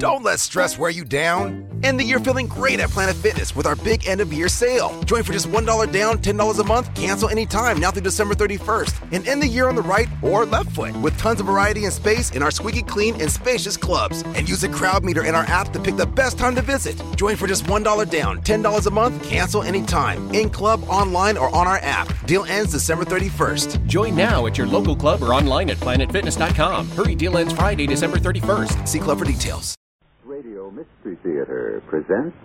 Don't let stress wear you down. End the year feeling great at Planet Fitness with our big end of year sale. Join for just $1 down, $10 a month, cancel anytime now through December 31st. And end the year on the right or left foot with tons of variety and space in our squeaky clean and spacious clubs. And use a crowd meter in our app to pick the best time to visit. Join for just $1 down, $10 a month, cancel anytime. In club, online, or on our app. Deal ends December 31st. Join now at your local club or online at planetfitness.com. Hurry, deal ends Friday, December 31st. See club for details. Mystery Theater presents.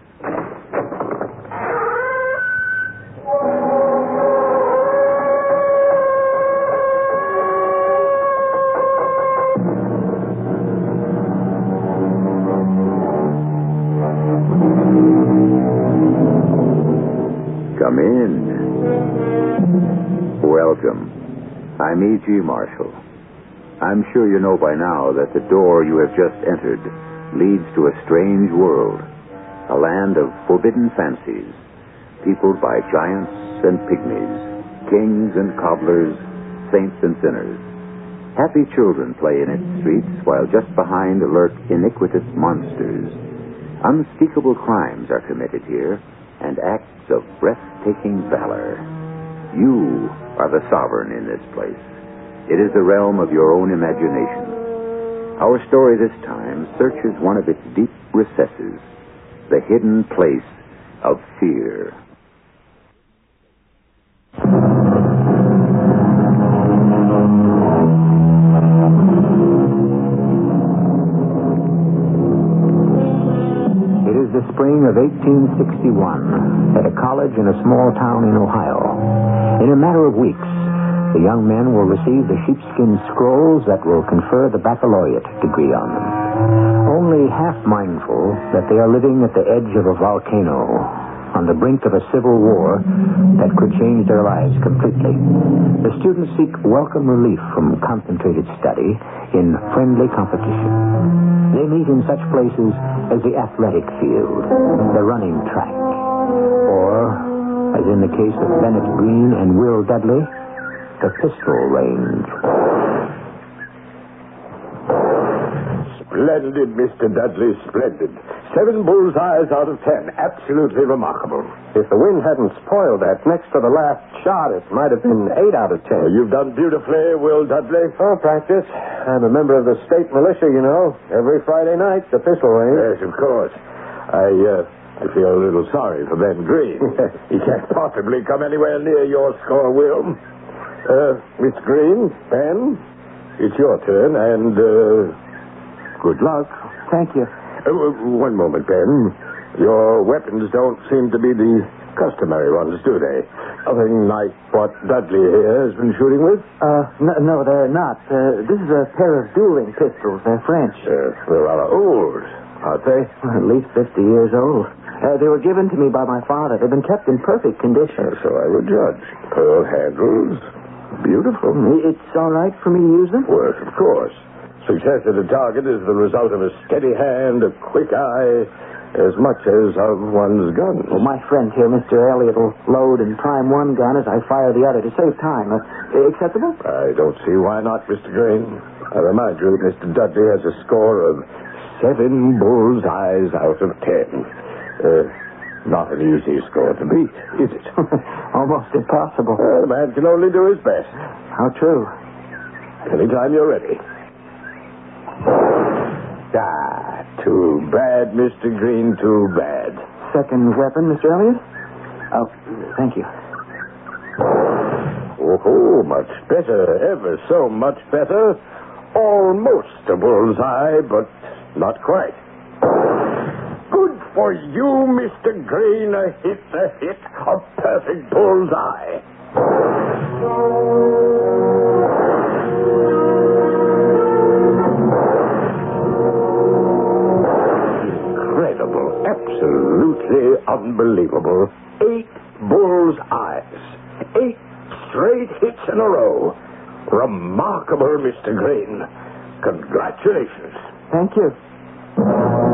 Come in. Welcome. I'm E.G. Marshall. I'm sure you know by now that the door you have just entered leads to a strange world, a land of forbidden fancies, peopled by giants and pygmies, kings and cobblers, saints and sinners. Happy children play in its streets, while just behind lurk iniquitous monsters. Unspeakable crimes are committed here, and acts of breathtaking valor. You are the sovereign in this place. It is the realm of your own imagination. Our story this time searches one of its deep recesses, the hidden place of fear. It is the spring of 1861 at a college in a small town in Ohio. In a matter of weeks, the young men will receive the sheepskin scrolls that will confer the baccalaureate degree on them. Only half mindful that they are living at the edge of a volcano, on the brink of a civil war that could change their lives completely. The students seek welcome relief from concentrated study in friendly competition. They meet in such places as the athletic field, the running track, or, as in the case of Bennett Green and Will Dudley, the pistol range. Splendid, Mr. Dudley, splendid. Seven bullseyes out of ten. Absolutely remarkable. If the wind hadn't spoiled that next to the last shot, it might have been eight out of ten. You've done beautifully, Will Dudley. Oh, practice. I'm a member of the state militia, you know. Every Friday night, the pistol range. Yes, of course. I, uh, I feel a little sorry for Ben Green. he can't possibly come anywhere near your score, Will. Uh, Miss Green, Ben, it's your turn, and, uh, good luck. Thank you. Uh, one moment, Ben. Your weapons don't seem to be the customary ones, do they? Nothing like what Dudley here has been shooting with? Uh, no, no they're not. Uh, this is a pair of dueling pistols. They're French. Uh, they're rather old, aren't they? At least 50 years old. Uh, they were given to me by my father. They've been kept in perfect condition. So I would judge. Pearl handles. Beautiful. It's all right for me to use them? Well, of course. Success at a target is the result of a steady hand, a quick eye, as much as of one's gun. Well, my friend here, Mr. Elliot, will load and prime one gun as I fire the other to save time. Uh, acceptable? I don't see why not, Mr. Green. I remind you that Mr. Dudley has a score of seven bullseyes out of ten. Uh, not an easy score to beat, is it? Almost impossible. Uh, a man can only do his best. How true. Anytime you're ready. Ah, too bad, Mr. Green, too bad. Second weapon, Mr. Elliot? Oh, thank you. Oh, much better, ever so much better. Almost a bullseye, but not quite. Good for you, Mr. Green. A hit, a hit, a perfect bullseye. Incredible, absolutely unbelievable. Eight bull's eyes. Eight straight hits in a row. Remarkable, Mr. Green. Congratulations. Thank you.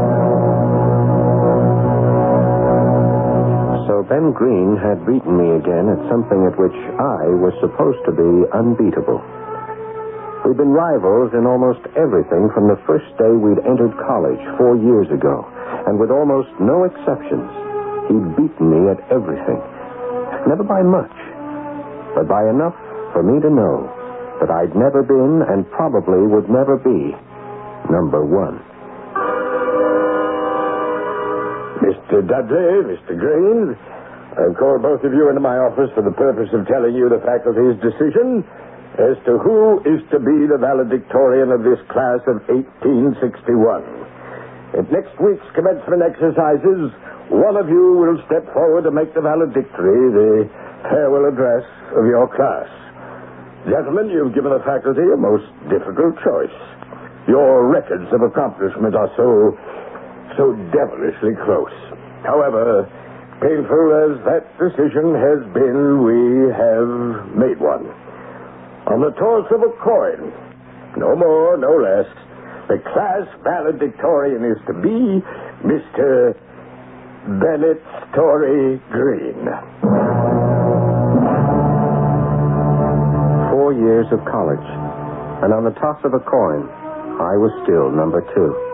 Ben Green had beaten me again at something at which I was supposed to be unbeatable. We'd been rivals in almost everything from the first day we'd entered college four years ago, and with almost no exceptions, he'd beaten me at everything. Never by much, but by enough for me to know that I'd never been and probably would never be number one. Mr. Dudley, Mr. Green, I've called both of you into my office for the purpose of telling you the faculty's decision as to who is to be the valedictorian of this class of 1861. At next week's commencement exercises, one of you will step forward to make the valedictory, the farewell address of your class. Gentlemen, you've given the faculty a most difficult choice. Your records of accomplishment are so, so devilishly close. However, painful as that decision has been, we have made one. On the toss of a coin, no more, no less, the class valedictorian is to be Mr. Bennett Story Green. Four years of college, and on the toss of a coin, I was still number two.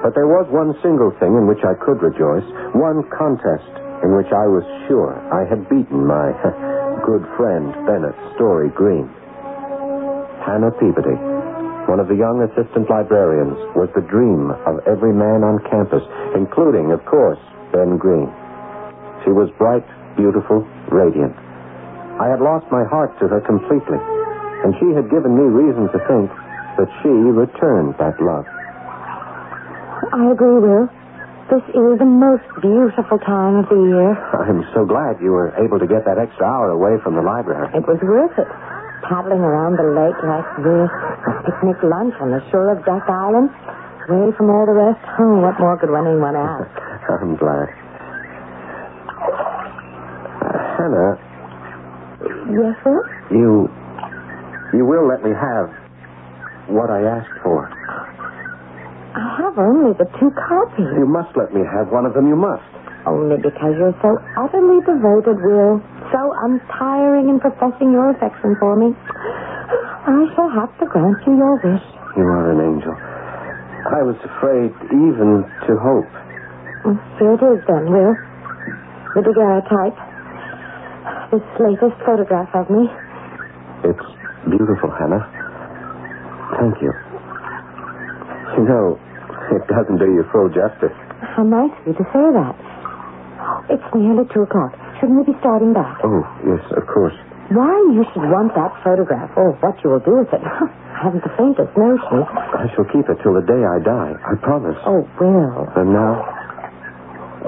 But there was one single thing in which I could rejoice, one contest in which I was sure I had beaten my good friend Bennett Story Green. Hannah Peabody, one of the young assistant librarians, was the dream of every man on campus, including, of course, Ben Green. She was bright, beautiful, radiant. I had lost my heart to her completely, and she had given me reason to think that she returned that love. I agree, Will. This is the most beautiful time of the year. I'm so glad you were able to get that extra hour away from the library. It was worth it. Paddling around the lake like this, a picnic lunch on the shore of Duck Island, away from all the rest. Oh, what more could anyone ask? I'm glad. Uh, Hannah, Yes, Will? you you will let me have what I asked for. I have only the two copies. You must let me have one of them. You must. Only because you're so utterly devoted, Will. So untiring in professing your affection for me. I shall have to grant you your wish. You are an angel. I was afraid even to hope. Here it is, then, Will. The daguerreotype. This latest photograph of me. It's beautiful, Hannah. Thank you. Know, it doesn't do you full justice. How nice of you to say that. It's nearly two o'clock. Shouldn't we be starting back? Oh, yes, of course. Why you should want that photograph, or what you will do with it, I haven't the faintest notion. I shall keep it till the day I die. I promise. Oh, well. And now,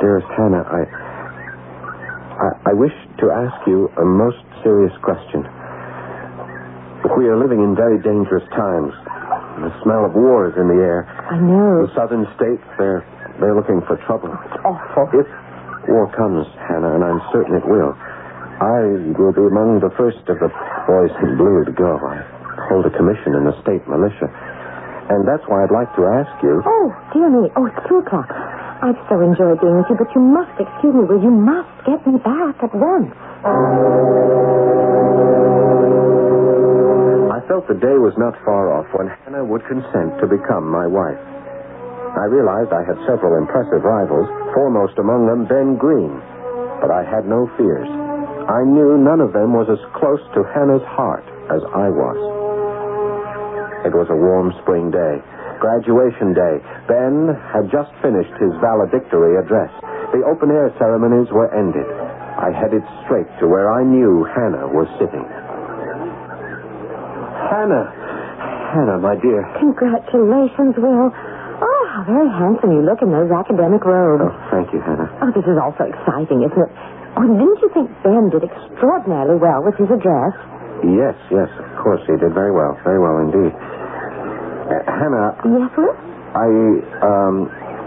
dearest Hannah, I, I, I wish to ask you a most serious question. We are living in very dangerous times. The smell of war is in the air. I know. The southern states, they're, they're looking for trouble. It's awful. If war comes, Hannah, and I'm certain it will, I will be among the first of the boys in blue to go. I hold a commission in the state militia. And that's why I'd like to ask you. Oh, dear me. Oh, it's two o'clock. I've so enjoyed being with you, but you must excuse me, Will. You must get me back at once. I felt the day was not far off when Hannah would consent to become my wife. I realized I had several impressive rivals, foremost among them Ben Green. But I had no fears. I knew none of them was as close to Hannah's heart as I was. It was a warm spring day, graduation day. Ben had just finished his valedictory address. The open air ceremonies were ended. I headed straight to where I knew Hannah was sitting. Hannah! Hannah, my dear. Congratulations, Will. Oh, how very handsome you look in those academic robes. Oh, thank you, Hannah. Oh, this is all so exciting, isn't it? Oh, didn't you think Ben did extraordinarily well with his address? Yes, yes, of course he did very well, very well indeed. Uh, Hannah, Yes, Will? I, um,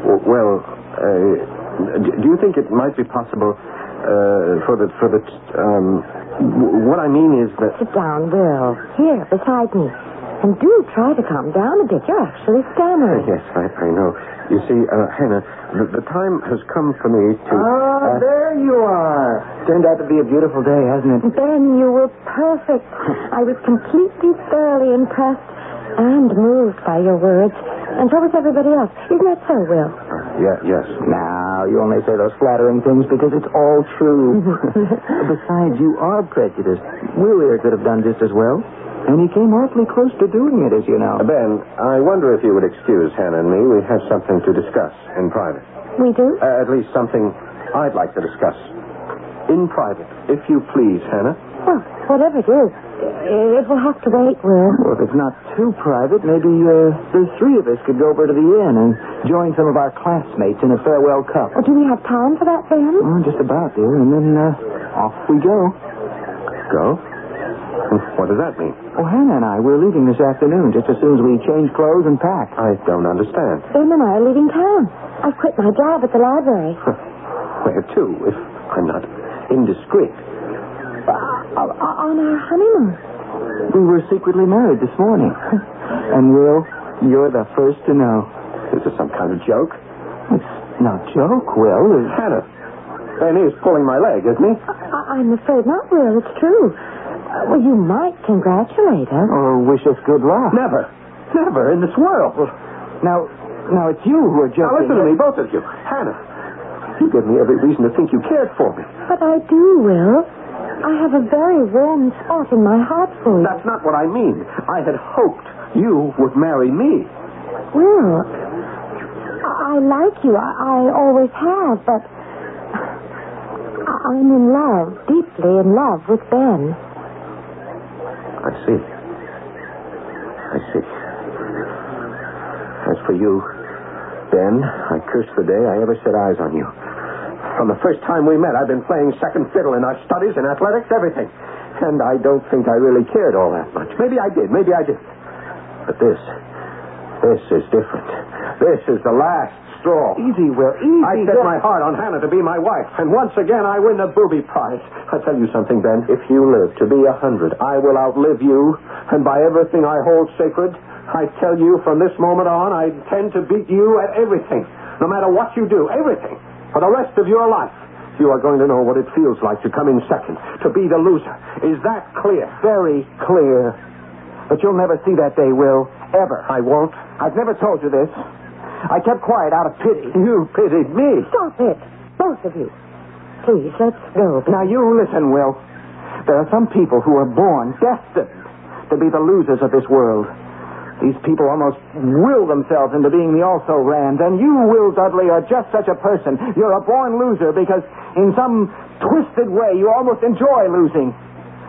w- well, uh, d- do you think it might be possible uh, for the for the um, w- what I mean is that Sit down, Will. Here, beside me. And do try to calm down a bit. You're actually stammering. yes, I, I know. You see, uh, Hannah, the, the time has come for me to. Ah, there you are. Turned out to be a beautiful day, hasn't it? Ben, you were perfect. I was completely, thoroughly impressed and moved by your words. And so was everybody else. Isn't that so, Will? yeah, yes. Now, you only say those flattering things because it's all true. Besides, you are prejudiced. Willier could have done just as well. And he came awfully close to doing it, as you know. Ben, I wonder if you would excuse Hannah and me. We have something to discuss in private. We do? Uh, at least something I'd like to discuss. In private, if you please, Hannah. Well, whatever it is, it will have to wait, Will. Well, if it's not too private, maybe uh, the three of us could go over to the inn and join some of our classmates in a farewell cup. Oh, do we have time for that, Ben? Oh, just about, dear. And then uh, off we go. Go? What does that mean? Oh, Hannah and I, we're leaving this afternoon just as soon as we change clothes and pack. I don't understand. Ben and I are leaving town. I've quit my job at the library. Where to, if I'm not indiscreet? Uh, on our honeymoon. We were secretly married this morning. and, Will, you're the first to know. Is this some kind of joke? It's no joke, Will. It's... Hannah, Ben is pulling my leg, isn't he? I- I'm afraid not, Will. It's true. Uh, well, you might congratulate us. Or wish us good luck. Never. Never in this world. Now, now it's you who are joking. Now listen to me, both of you. Hannah, you give me every reason to think you cared for me. But I do, Will. I have a very warm spot in my heart for you. That's not what I mean. I had hoped you would marry me. Well, I like you. I, I always have, but I- I'm in love, deeply in love with Ben. I see. I see. As for you, Ben, I curse the day I ever set eyes on you. From the first time we met, I've been playing second fiddle in our studies and athletics, everything. And I don't think I really cared all that much. Maybe I did, maybe I didn't. But this, this is different. This is the last straw. Easy, Will. Easy. I set my heart on Hannah to be my wife, and once again I win the booby prize. I tell you something, Ben. If you live to be a hundred, I will outlive you, and by everything I hold sacred, I tell you from this moment on, I intend to beat you at everything, no matter what you do, everything, for the rest of your life. You are going to know what it feels like to come in second, to be the loser. Is that clear? Very clear. But you'll never see that day, Will. Ever. I won't. I've never told you this. I kept quiet out of pity. You pitied me. Stop it, both of you. Please, let's go. Now, you listen, Will. There are some people who are born destined to be the losers of this world. These people almost will themselves into being the also rans, and you, Will Dudley, are just such a person. You're a born loser because, in some twisted way, you almost enjoy losing.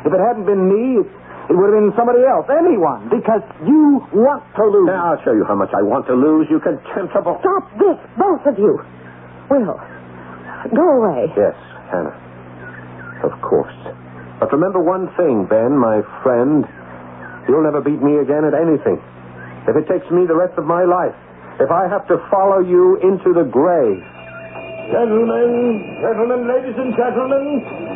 If it hadn't been me, it, it would have been somebody else, anyone, because you want to lose. Now, I'll show you how much I want to lose, you contemptible. Stop this, both of you. Will, go away. Yes, Hannah. Of course. But remember one thing, Ben, my friend. You'll never beat me again at anything. If it takes me the rest of my life, if I have to follow you into the grave. Gentlemen, gentlemen, ladies and gentlemen,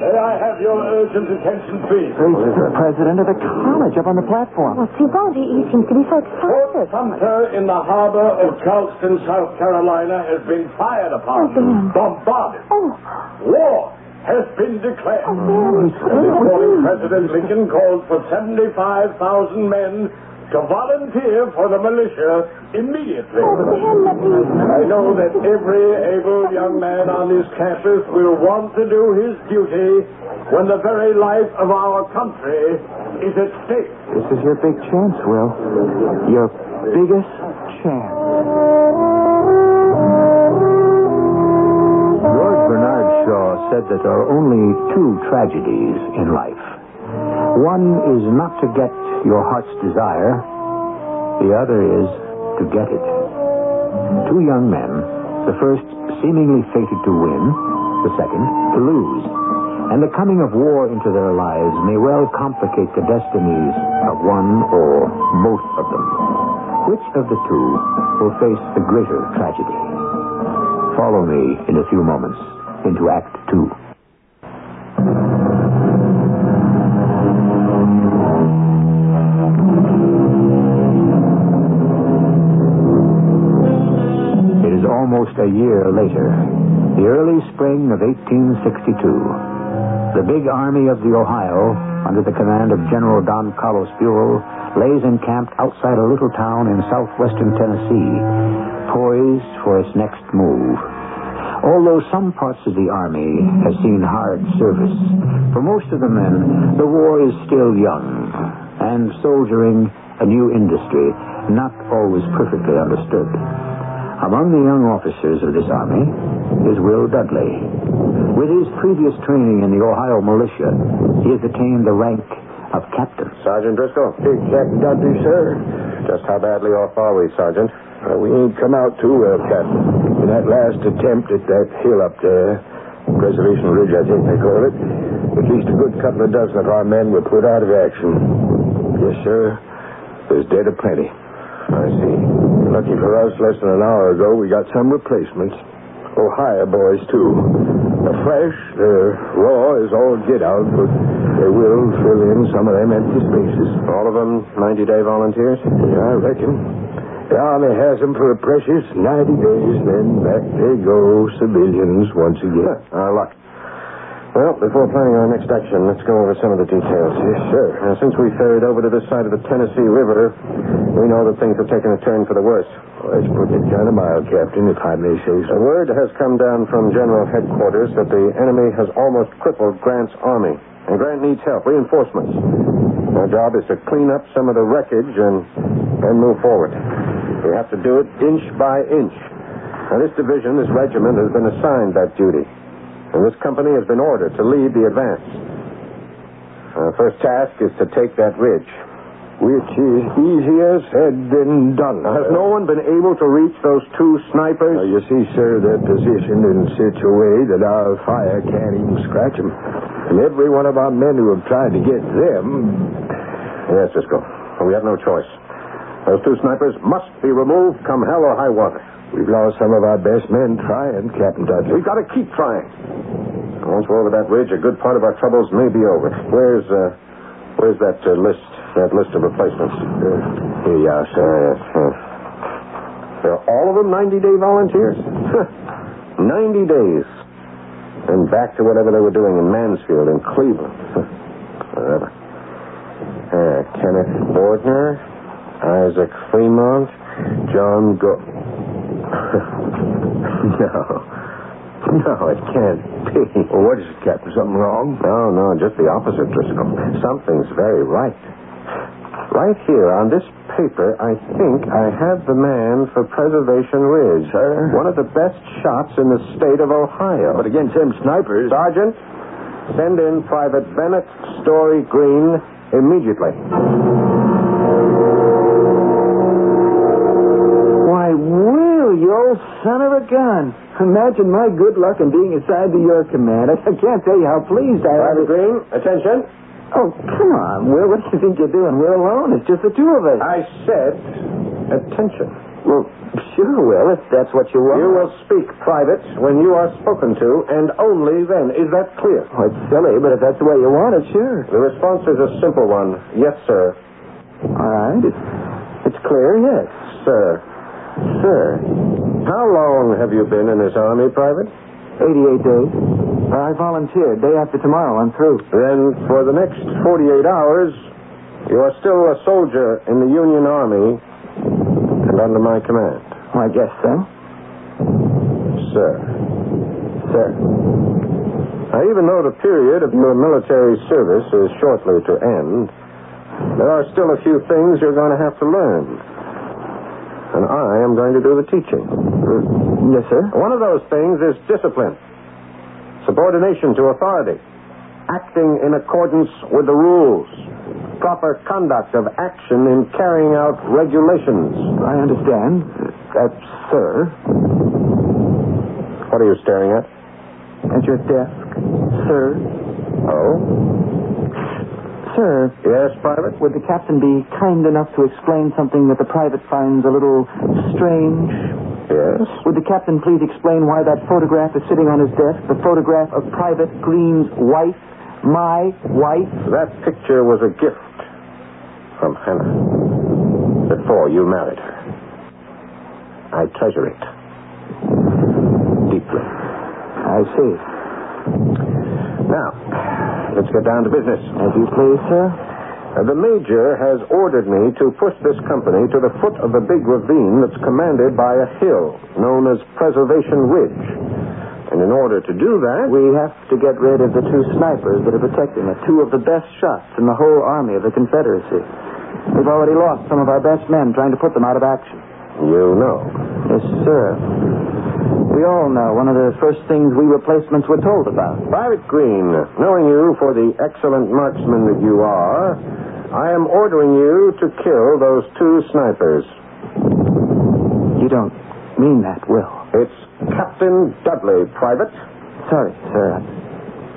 may I have your urgent attention, please? There's the president of the college up on the platform. What's he want? He, he seems to be so excited. Fort excited. Sumter in the harbor of Charleston, South Carolina, has been fired upon, Oh, bombarded. Oh, War has been declared. oh, Ben. This morning, President Lincoln called for 75,000 men to volunteer for the militia immediately. Oh, Ben, let me... I know that every able young man on this campus will want to do his duty when the very life of our country is at stake. This is your big chance, Will. Your biggest chance. George Bernard Shaw said that there are only two tragedies in life. One is not to get your heart's desire, the other is to get it. Two young men, the first seemingly fated to win, the second to lose. And the coming of war into their lives may well complicate the destinies of one or both of them. Which of the two will face the greater tragedy? Follow me in a few moments into Act Two. A year later, the early spring of 1862. The big army of the Ohio, under the command of General Don Carlos Buell, lays encamped outside a little town in southwestern Tennessee, poised for its next move. Although some parts of the army have seen hard service, for most of the men, the war is still young, and soldiering a new industry, not always perfectly understood. Among the young officers of this army is Will Dudley. With his previous training in the Ohio militia, he has attained the rank of captain. Sergeant Driscoll. Hey, Captain Dudley, sir. Just how badly off are we, Sergeant? Uh, we ain't come out too well, Captain. In that last attempt at that hill up there, Preservation Ridge, I think they call it, at least a good couple of dozen of our men were put out of action. Yes, sir. There's dead aplenty. I see. Lucky for us, less than an hour ago, we got some replacements. Ohio boys, too. The fresh, the raw is all get out, but they will fill in some of them empty spaces. All of them 90 day volunteers? Yeah, I reckon. The Army has them for a precious 90 days, then back they go, civilians once again. Our luck. Well, before planning our next action, let's go over some of the details. Yes, sir. Now, since we ferried over to this side of the Tennessee River, we know that things have taken a turn for the worse. Well, that's putting it kind of mild, Captain, if I may say The so. word has come down from General Headquarters that the enemy has almost crippled Grant's army, and Grant needs help, reinforcements. Our job is to clean up some of the wreckage and then move forward. We have to do it inch by inch. Now, this division, this regiment, has been assigned that duty, and this company has been ordered to lead the advance. Our first task is to take that ridge. Which is easier said than done. Has no one been able to reach those two snipers? Now, you see, sir, they're positioned in such a way that our fire can't even scratch them. And every one of our men who have tried to get them. Yes, Cisco. We have no choice. Those two snipers must be removed come hell or high water. We've lost some of our best men trying, Captain Dudley. We've got to keep trying. Once we're over that ridge, a good part of our troubles may be over. Where's, uh, where's that uh, list, that list of replacements? Uh, here you are, sir. Uh. They're all of them 90-day volunteers? 90 days. And back to whatever they were doing in Mansfield and Cleveland. Forever. Uh, Kenneth Bordner, Isaac Fremont, John Go... no. No, it can't be. Well, what is it, Captain? Something wrong? No, no, just the opposite, Driscoll. Something's very right. Right here on this paper, I think I have the man for Preservation Ridge. Sir? One of the best shots in the state of Ohio. But against them snipers. Sergeant, send in Private Bennett Story Green immediately. Why, you old son of a gun. Imagine my good luck in being assigned to your command. I can't tell you how pleased I am. Private Green, attention. Oh, come on, Will. What do you think you're doing? We're alone. It's just the two of us. I said attention. Well, sure, Will, if that's what you want. You will speak private when you are spoken to, and only then. Is that clear? Oh, it's silly, but if that's the way you want it, sure. The response is a simple one. Yes, sir. All right. It's, it's clear, yes. Sir. How long have you been in this army, Private? 88 days. I volunteered. Day after tomorrow, I'm through. Then, for the next 48 hours, you are still a soldier in the Union Army and under my command. I guess so. Sir. Sir. Now, even though the period of your military service is shortly to end, there are still a few things you're going to have to learn. And I am going to do the teaching. Uh, yes, sir. One of those things is discipline, subordination to authority, acting in accordance with the rules, proper conduct of action in carrying out regulations. I understand. That's sir. What are you staring at? At your desk. Sir. Oh? Sir, Yes, Private? would the captain be kind enough to explain something that the private finds a little strange? Yes? Would the captain please explain why that photograph is sitting on his desk? The photograph of Private Green's wife? My wife? That picture was a gift from Hannah before you married her. I treasure it deeply. I see. Now, let's get down to business. As you please, sir. Uh, the major has ordered me to push this company to the foot of the big ravine that's commanded by a hill known as Preservation Ridge. And in order to do that, We have to get rid of the two snipers that are protecting it, two of the best shots in the whole army of the Confederacy. We've already lost some of our best men trying to put them out of action. you know. Yes, sir. We all know one of the first things we replacements were told about. Private Green, knowing you for the excellent marksman that you are, I am ordering you to kill those two snipers. You don't mean that, Will. It's Captain Dudley, Private. Sorry, sir.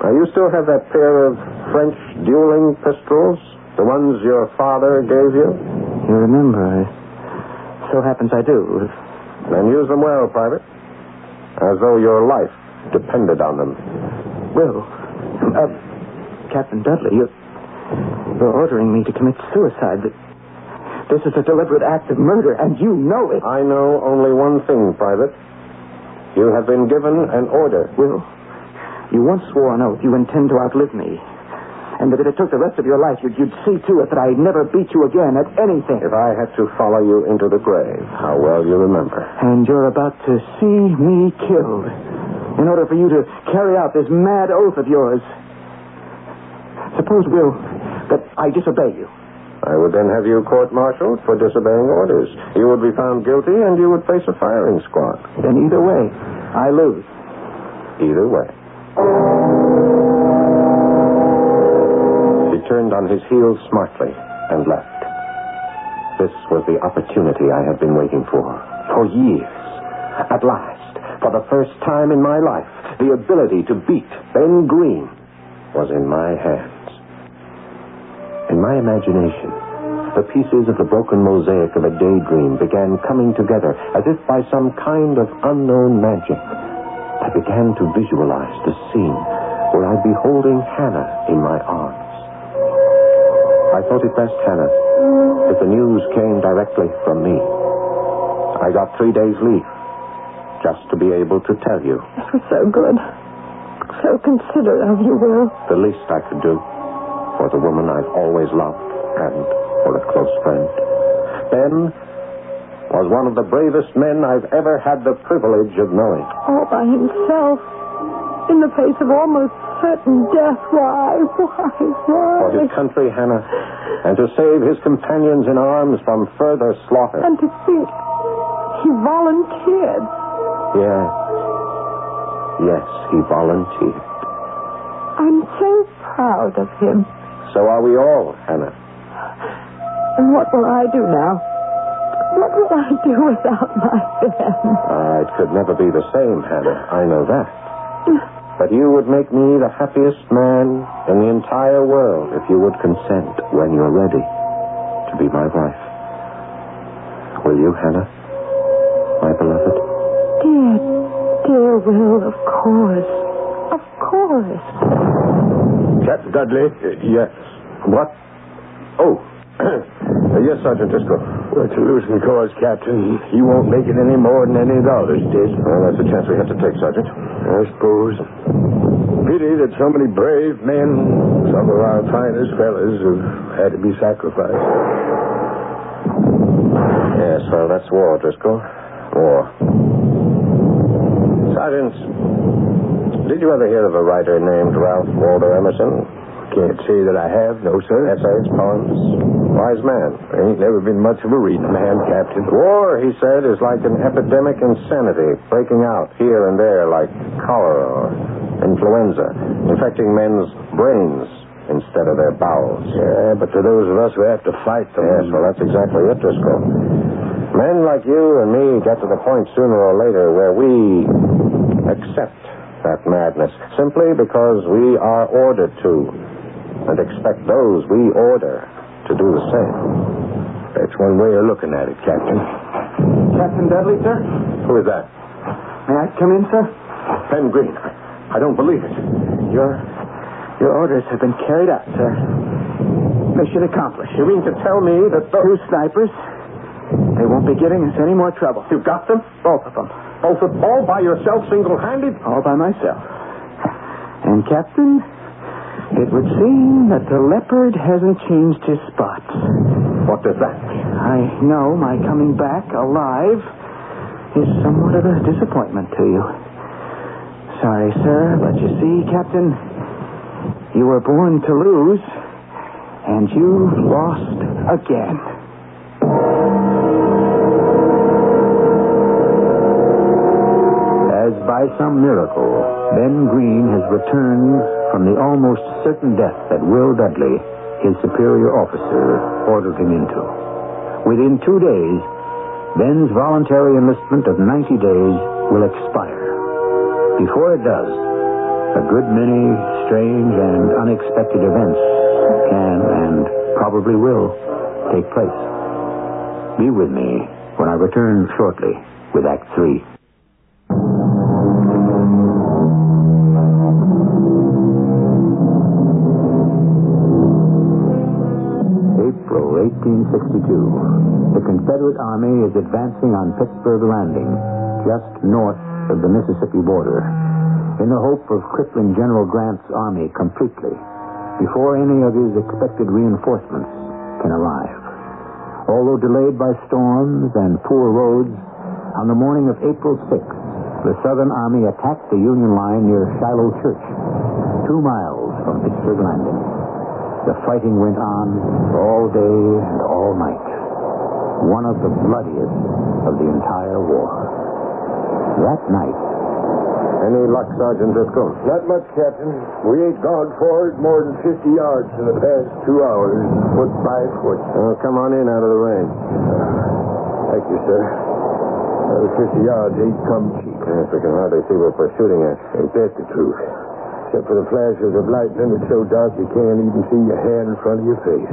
Now, you still have that pair of French dueling pistols? The ones your father gave you? You remember? So happens I do. Then use them well, Private. As though your life depended on them. Will, uh, Captain Dudley, you're, you're ordering me to commit suicide. This is a deliberate act of murder, and you know it. I know only one thing, Private. You have been given an order. Will, you once swore an oath you intend to outlive me. And that if it took the rest of your life, you'd, you'd see to it that I'd never beat you again at anything. If I had to follow you into the grave, how well you remember. And you're about to see me killed in order for you to carry out this mad oath of yours. Suppose, Will, that I disobey you. I would then have you court-martialed for disobeying orders. You would be found guilty, and you would face a firing squad. Then either way, I lose. Either way. Turned on his heel smartly and left. This was the opportunity I had been waiting for. For years. At last, for the first time in my life, the ability to beat Ben Green was in my hands. In my imagination, the pieces of the broken mosaic of a daydream began coming together as if by some kind of unknown magic. I began to visualize the scene where I'd be holding Hannah in my arms. I thought it best, Hannah, that the news came directly from me. I got three days' leave just to be able to tell you That was so good. So considerate of you, Will. the least I could do for the woman I've always loved and for a close friend. Ben was one of the bravest men I've ever had the privilege of knowing. All by himself. In the face of almost certain death. Why? Why? Why? For his country, Hannah, and to save his companions in arms from further slaughter. And to think he volunteered. Yes. Yes, he volunteered. I'm so proud of him. So are we all, Hannah. And what will I do now? What will I do without my Ben? Ah, it could never be the same, Hannah. I know that. But you would make me the happiest man in the entire world if you would consent when you're ready to be my wife. Will you, Hannah? My beloved? Dear, dear Will, of course. Of course. Captain Dudley? yes. What? Oh. Uh, yes, Sergeant Driscoll. It's a losing cause, Captain. You won't make it any more than any of the others did. Well, that's a chance we have to take, Sergeant. I suppose. Pity that so many brave men, some of our finest fellows, have had to be sacrificed. Yes, well, that's war, Driscoll. War. Sergeant, did you ever hear of a writer named Ralph Waldo Emerson? Can't say that I have, no, sir. Essays, poems? Wise man. I ain't never been much of a reading man, Captain. War, he said, is like an epidemic insanity breaking out here and there like cholera or influenza, infecting men's brains instead of their bowels. Yeah, but to those of us who have to fight them. Yes, well, that's exactly it, Driscoll. Men like you and me get to the point sooner or later where we accept that madness simply because we are ordered to and expect those we order to do the same. That's one way of looking at it, Captain. Captain Dudley, sir? Who is that? May I come in, sir? Ben Green. I don't believe it. Your your orders have been carried out, sir. Mission accomplished. You mean to tell me that those... Two snipers. They won't be giving us any more trouble. You got them? Both of them. Both of all by yourself, single-handed? All by myself. And, Captain, it would seem that the leopard hasn't changed his spots. What does that mean? I know my coming back alive is somewhat of a disappointment to you. Sorry, sir, but you see, Captain, you were born to lose, and you've lost again. By some miracle, Ben Green has returned from the almost certain death that Will Dudley, his superior officer, ordered him into. Within two days, Ben's voluntary enlistment of 90 days will expire. Before it does, a good many strange and unexpected events can and probably will take place. Be with me when I return shortly with Act Three. 1862. The Confederate Army is advancing on Pittsburgh Landing, just north of the Mississippi border, in the hope of crippling General Grant's army completely before any of his expected reinforcements can arrive. Although delayed by storms and poor roads, on the morning of April 6th, the Southern Army attacked the Union line near Shiloh Church, two miles from Pittsburgh Landing. The fighting went on all day and all night. One of the bloodiest of the entire war. That night, Any luck, Sergeant Driscoll? Not much, Captain. We ain't gone forward more than 50 yards in the past two hours, foot by foot. Oh, come on in out of the rain. Thank you, sir. Another 50 yards ain't come cheap. Yes, we can hardly see what we're shooting at. Ain't that the truth? Except for the flashes of lightning, it's so dark you can't even see your hand in front of your face.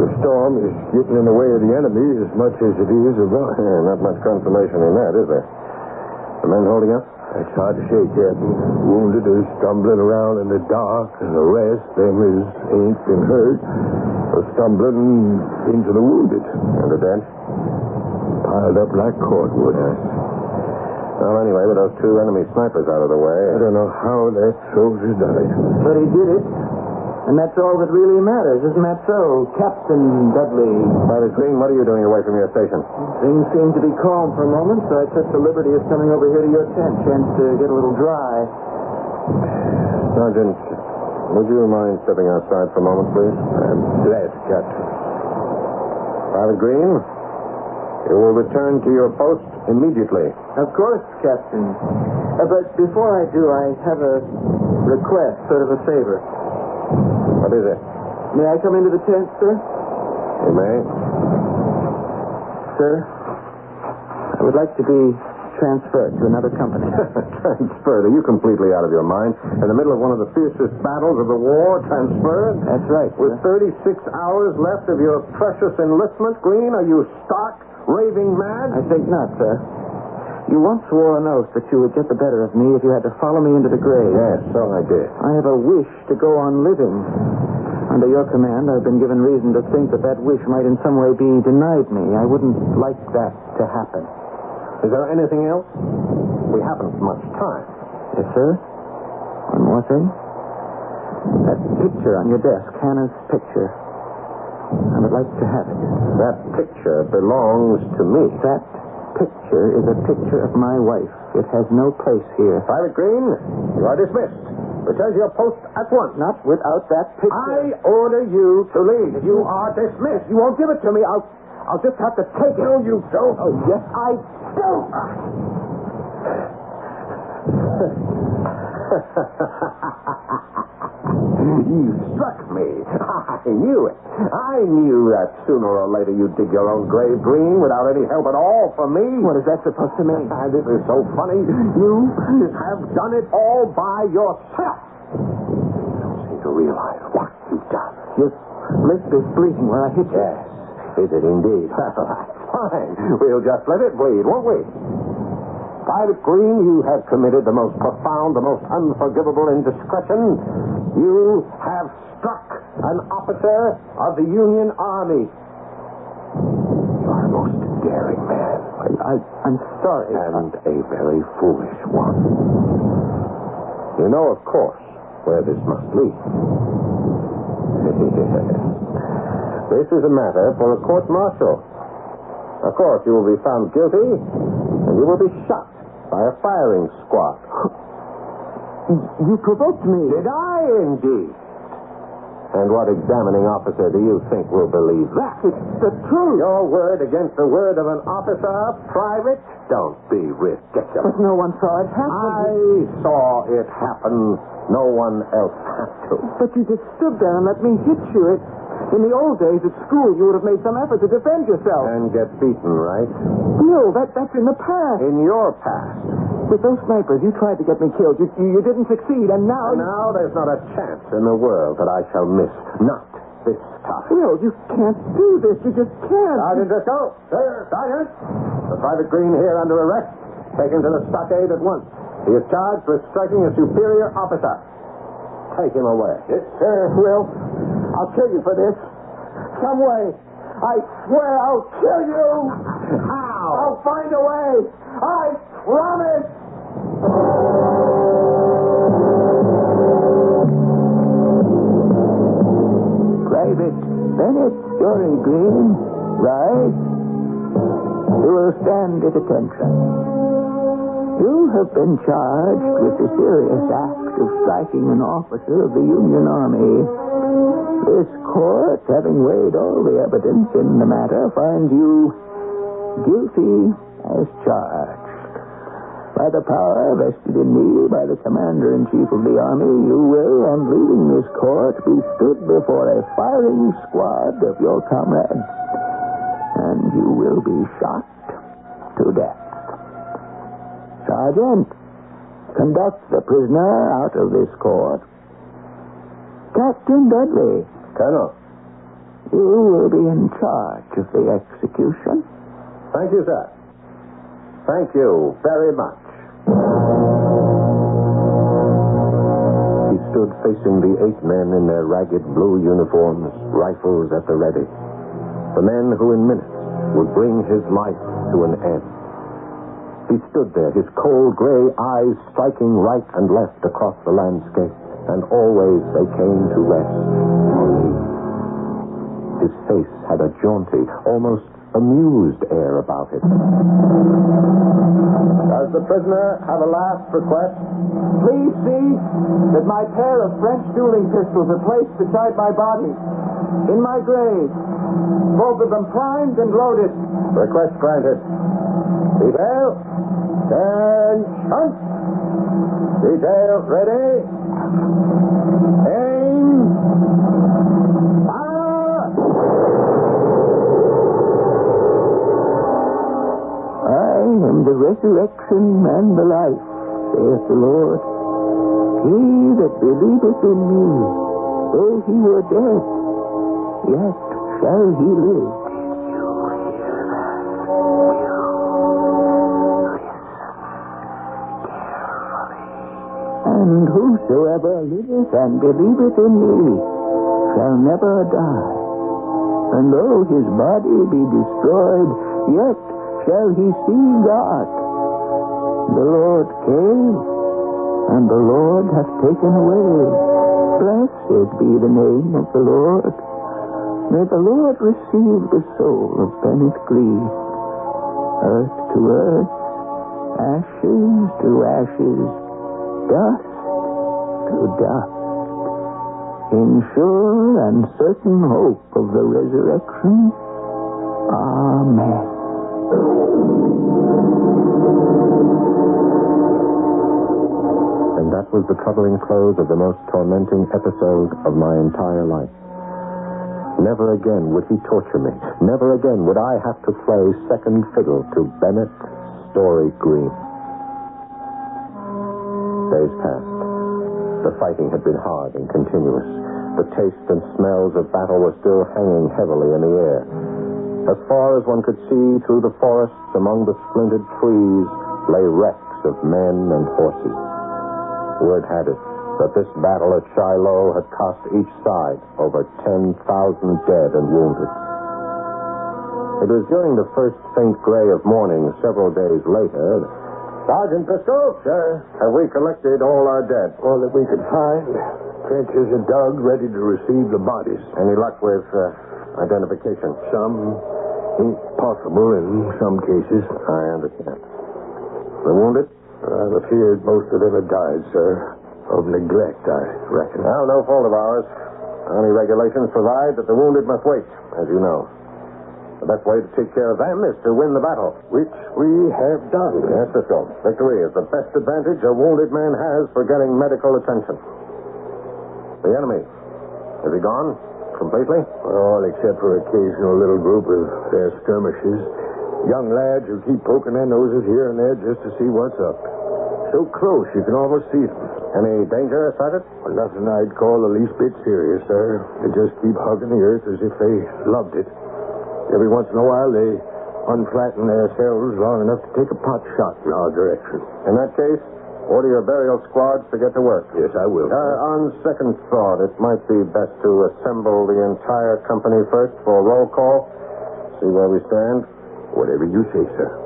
The storm is getting in the way of the enemy as much as it is of us. Yeah, not much consolation in that, is there? The men holding up? It's hard to say, Captain. Wounded are stumbling around in the dark, and the rest, them as ain't been hurt, are stumbling into the wounded. And the dead? Piled up like cordwood. Well, anyway, with those two enemy snipers out of the way. I don't know how that soldier done it. But he did it. And that's all that really matters, isn't that so, Captain Dudley? Private Green, what are you doing away from your station? Things seem to be calm for a moment, so I took the liberty of coming over here to your tent, chance to get a little dry. Sergeant, would you mind stepping outside for a moment, please? I'm glad, Captain. Private Green, you will return to your post immediately. Of course, Captain. Uh, but before I do, I have a request, sort of a favor. What is it? May I come into the tent, sir? You may. Sir, I would like to be transferred to another company. Transferred? Are you completely out of your mind? In the middle of one of the fiercest battles of the war, transferred? That's right, With sir. 36 hours left of your precious enlistment, Green, are you stark, raving mad? I think not, sir. You once swore an oath that you would get the better of me if you had to follow me into the grave. Yes, so I did. I have a wish to go on living. Under your command, I've been given reason to think that that wish might in some way be denied me. I wouldn't like that to happen. Is there anything else? We haven't much time. Yes, sir. One more thing. That picture on your desk, Hannah's picture. I would like to have it. That picture belongs to me. That picture is a picture of my wife. It has no place here. Private Green, you are dismissed. Return to your post at once. Not without that picture. I order you to leave. You are dismissed. You won't give it to me. I'll, I'll just have to take it. No, you don't. Oh, yes, I do. You struck me. I knew it. I knew that sooner or later you'd dig your own grave, Green, without any help at all from me. What is that supposed to mean? Ah, this is so funny. You have done it all by yourself. You don't seem to realize what you've done. Your lip is bleeding where I hit you. Yes, is it indeed? Fine. We'll just let it bleed, won't we? Private Green, you have committed the most profound, the most unforgivable indiscretion. You have struck an officer of the Union Army. You are a most daring man. I, I, I'm sorry. And a very foolish one. You know, of course, where this must lead. this is a matter for a court martial. Of course, you will be found guilty, and you will be shot by a firing squad. You provoked me. Did I, indeed? And what examining officer do you think will believe that? It's the truth. Your word against the word of an officer, private? Don't be ridiculous. But no one saw it happen. I saw it happen. No one else had to. But you just stood there and let me hit you. It, in the old days at school, you would have made some effort to defend yourself. And get beaten, right? No, that, that's in the past. In your past. With those snipers, you tried to get me killed. You, you, you didn't succeed, and now... And now there's not a chance in the world that I shall miss. Not this time. Bill, you can't do this. You just can't. Sergeant Driscoll. Sir, Sergeant. The Private Green here under arrest. Taken to the stockade at once. He is charged with striking a superior officer. Take him away. Yes, sir. Will, I'll kill you for this. Some way. I swear I'll kill you. How? I'll find a way. I promise. Private Bennett Story Green, right? You will stand at attention. You have been charged with the serious act of striking an officer of the Union Army. This court, having weighed all the evidence in the matter, finds you guilty as charged. By the power vested in me by the Commander in Chief of the Army, you will, on leaving this court, be stood before a firing squad of your comrades. And you will be shot to death. Sergeant, conduct the prisoner out of this court. Captain Dudley, Colonel. you will be in charge of the execution. Thank you, sir. Thank you very much. He stood facing the eight men in their ragged blue uniforms, rifles at the ready. The men who in minutes would bring his life to an end. He stood there, his cold gray eyes striking right and left across the landscape, and always they came to rest on me. His face had a jaunty, almost amused air about it. Does the prisoner have a last request? Please see that my pair of French dueling pistols are placed beside my body, in my grave, both of them primed and loaded. Request granted. Detail. Attention. Detail ready. The resurrection and the life, saith the Lord. He that believeth in me, though he were dead, yet shall he live. Whosoever liveth and believeth in me shall never die. And though his body be destroyed, yet shall he see God. The Lord came, and the Lord hath taken away. Blessed be the name of the Lord. May the Lord receive the soul of Bennett Green. Earth to earth, ashes to ashes, dust to dust. In sure and certain hope of the resurrection. Amen. And that was the troubling close of the most tormenting episode of my entire life. Never again would he torture me. Never again would I have to play second fiddle to Bennett Story Green. Days passed. The fighting had been hard and continuous. The taste and smells of battle were still hanging heavily in the air. As far as one could see through the forests among the splintered trees lay wrecks of men and horses. Word had it that this battle at Shiloh had cost each side over 10,000 dead and wounded. It was during the first faint gray of morning several days later. Sergeant Biscoe? Sir? Have we collected all our dead? All that we could find. Trenches are dug, ready to receive the bodies. Any luck with uh, identification? Some impossible in some cases. I understand. The wounded? I'm afeard most of them have died, sir. Of neglect, I reckon. Well, no fault of ours. Army regulations provide that the wounded must wait, as you know. The best way to take care of them is to win the battle. Which we have done. Yes, Cisco. Victory is the best advantage a wounded man has for getting medical attention. The enemy. Is he gone? Completely? All except for occasional little group of their skirmishes. Young lads who keep poking their noses here and there just to see what's up. So close you can almost see them. Any danger, Sergeant? Well, nothing I'd call the least bit serious, sir. They just keep hugging the earth as if they loved it. Every once in a while, they unflatten themselves long enough to take a pot shot in our direction. In that case, order your burial squads to get to work. Yes, I will. Uh, on second thought, it might be best to assemble the entire company first for a roll call. See where we stand. Whatever you say, sir.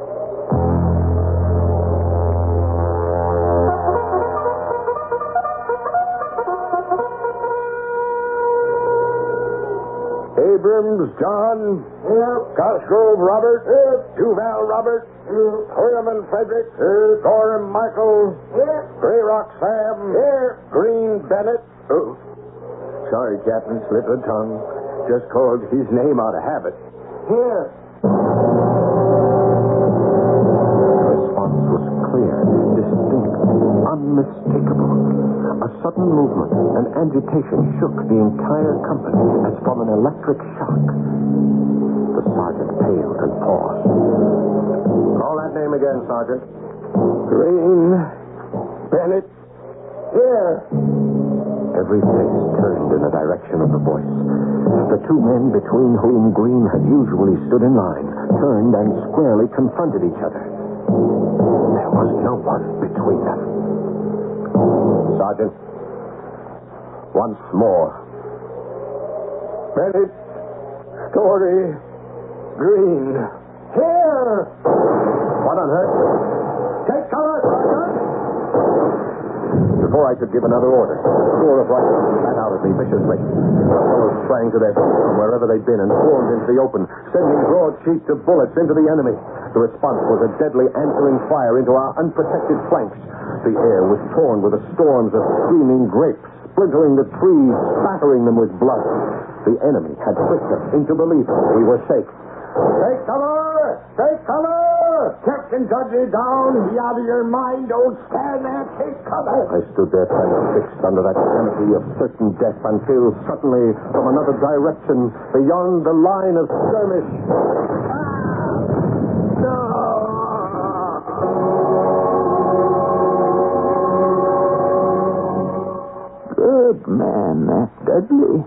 Abrams, John. Here. Cosgrove, Robert. Here. Duval, Robert. Here. Mm-hmm. Herman, Frederick. Here. Gorham, Michael. Here. Grayrock, Sam. Here. Green, Bennett. Oh. Sorry, Captain. Slip of tongue. Just called his name out of habit. Here. Sudden movement, an agitation shook the entire company as from an electric shock. The sergeant paled and paused. Call that name again, Sergeant. Green. Bennett. Here. Every face turned in the direction of the voice. The two men between whom Green had usually stood in line turned and squarely confronted each other. There was no one between them. Sergeant, once more. Bennett. Story. Green. Here. What on earth? Take cover, Sergeant. Before I could give another order, a score of rifles spat out at me viciously. The fellows sprang to their feet from wherever they'd been and swarmed into the open, sending broad sheets of bullets into the enemy. The response was a deadly answering fire into our unprotected flanks. The air was torn with the storms of screaming grapes, splintering the trees, spattering them with blood. The enemy had tricked us into believing we were safe. Take cover. Take cover. Captain Dudley down. Be out of your mind. Don't stand there. Take cover. I stood there transfixed under that canopy of certain death until suddenly, from another direction, beyond the line of skirmish, ah! Good man, that Dudley.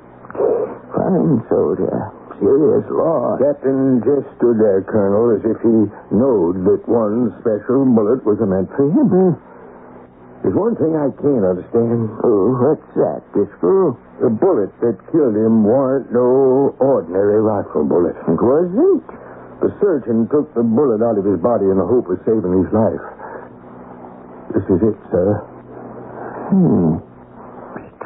Fine soldier. Serious law. Captain just stood there, Colonel, as if he knowed that one special bullet was meant for him. There's one thing I can't understand. Oh, what's that, Disco? The bullet that killed him warn't no ordinary rifle bullet. It wasn't? The surgeon took the bullet out of his body in the hope of saving his life. This is it, sir. Hmm.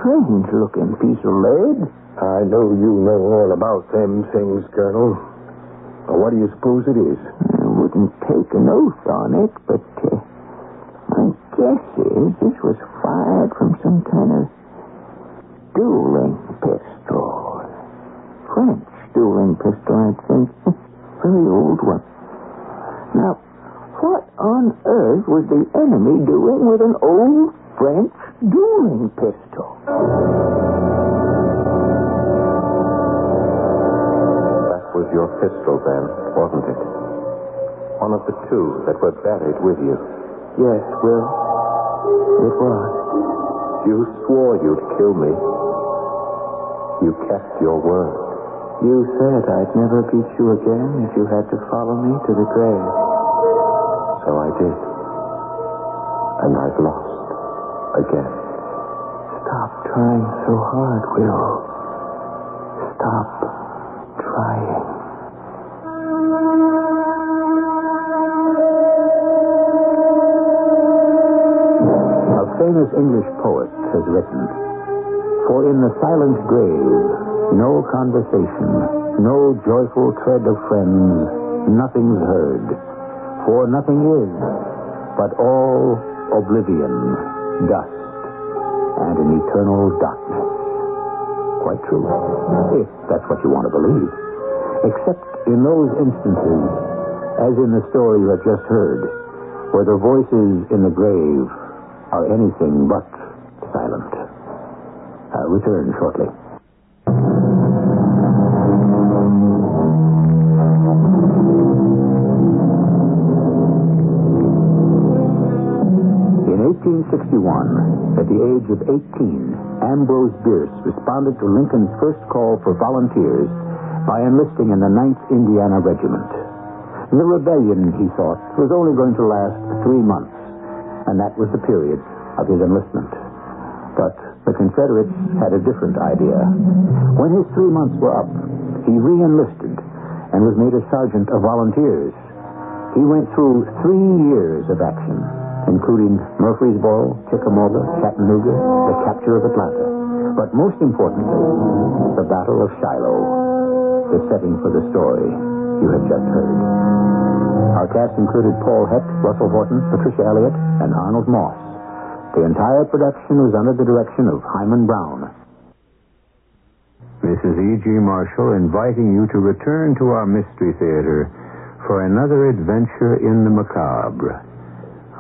Strange looking piece of lead. I know you know all about them things, Colonel. Now, what do you suppose it is? I wouldn't take an oath on it, but uh, my guess is this was fired from some kind of dueling pistol. French dueling pistol, I think. Very old one. Now, what on earth was the enemy doing with an old French dueling pistol? that was your pistol then, wasn't it? One of the two that were buried with you. Yes, Will. It was. You swore you'd kill me. You kept your word. You said I'd never beat you again if you had to follow me to the grave. So I did. And I've lost again. Stop trying so hard, Will. Stop trying. A famous English poet has written, For in the silent grave, no conversation, no joyful tread of friends, nothing's heard. For nothing is, but all oblivion, dust, and an eternal darkness. Quite true, if that's what you want to believe. Except in those instances, as in the story you have just heard, where the voices in the grave are anything but silent. I'll return shortly. 1861, at the age of 18, Ambrose Bierce responded to Lincoln's first call for volunteers by enlisting in the 9th Indiana Regiment. The rebellion, he thought, was only going to last three months, and that was the period of his enlistment. But the Confederates had a different idea. When his three months were up, he re-enlisted and was made a sergeant of volunteers. He went through three years of action, including Murfreesboro, Chickamauga, Chattanooga, the capture of Atlanta. But most importantly, the Battle of Shiloh, the setting for the story you have just heard. Our cast included Paul Hecht, Russell Horton, Patricia Elliott, and Arnold Moss. The entire production was under the direction of Himan Brown. Is E.G. Marshall inviting you to return to our Mystery Theater for another adventure in the macabre.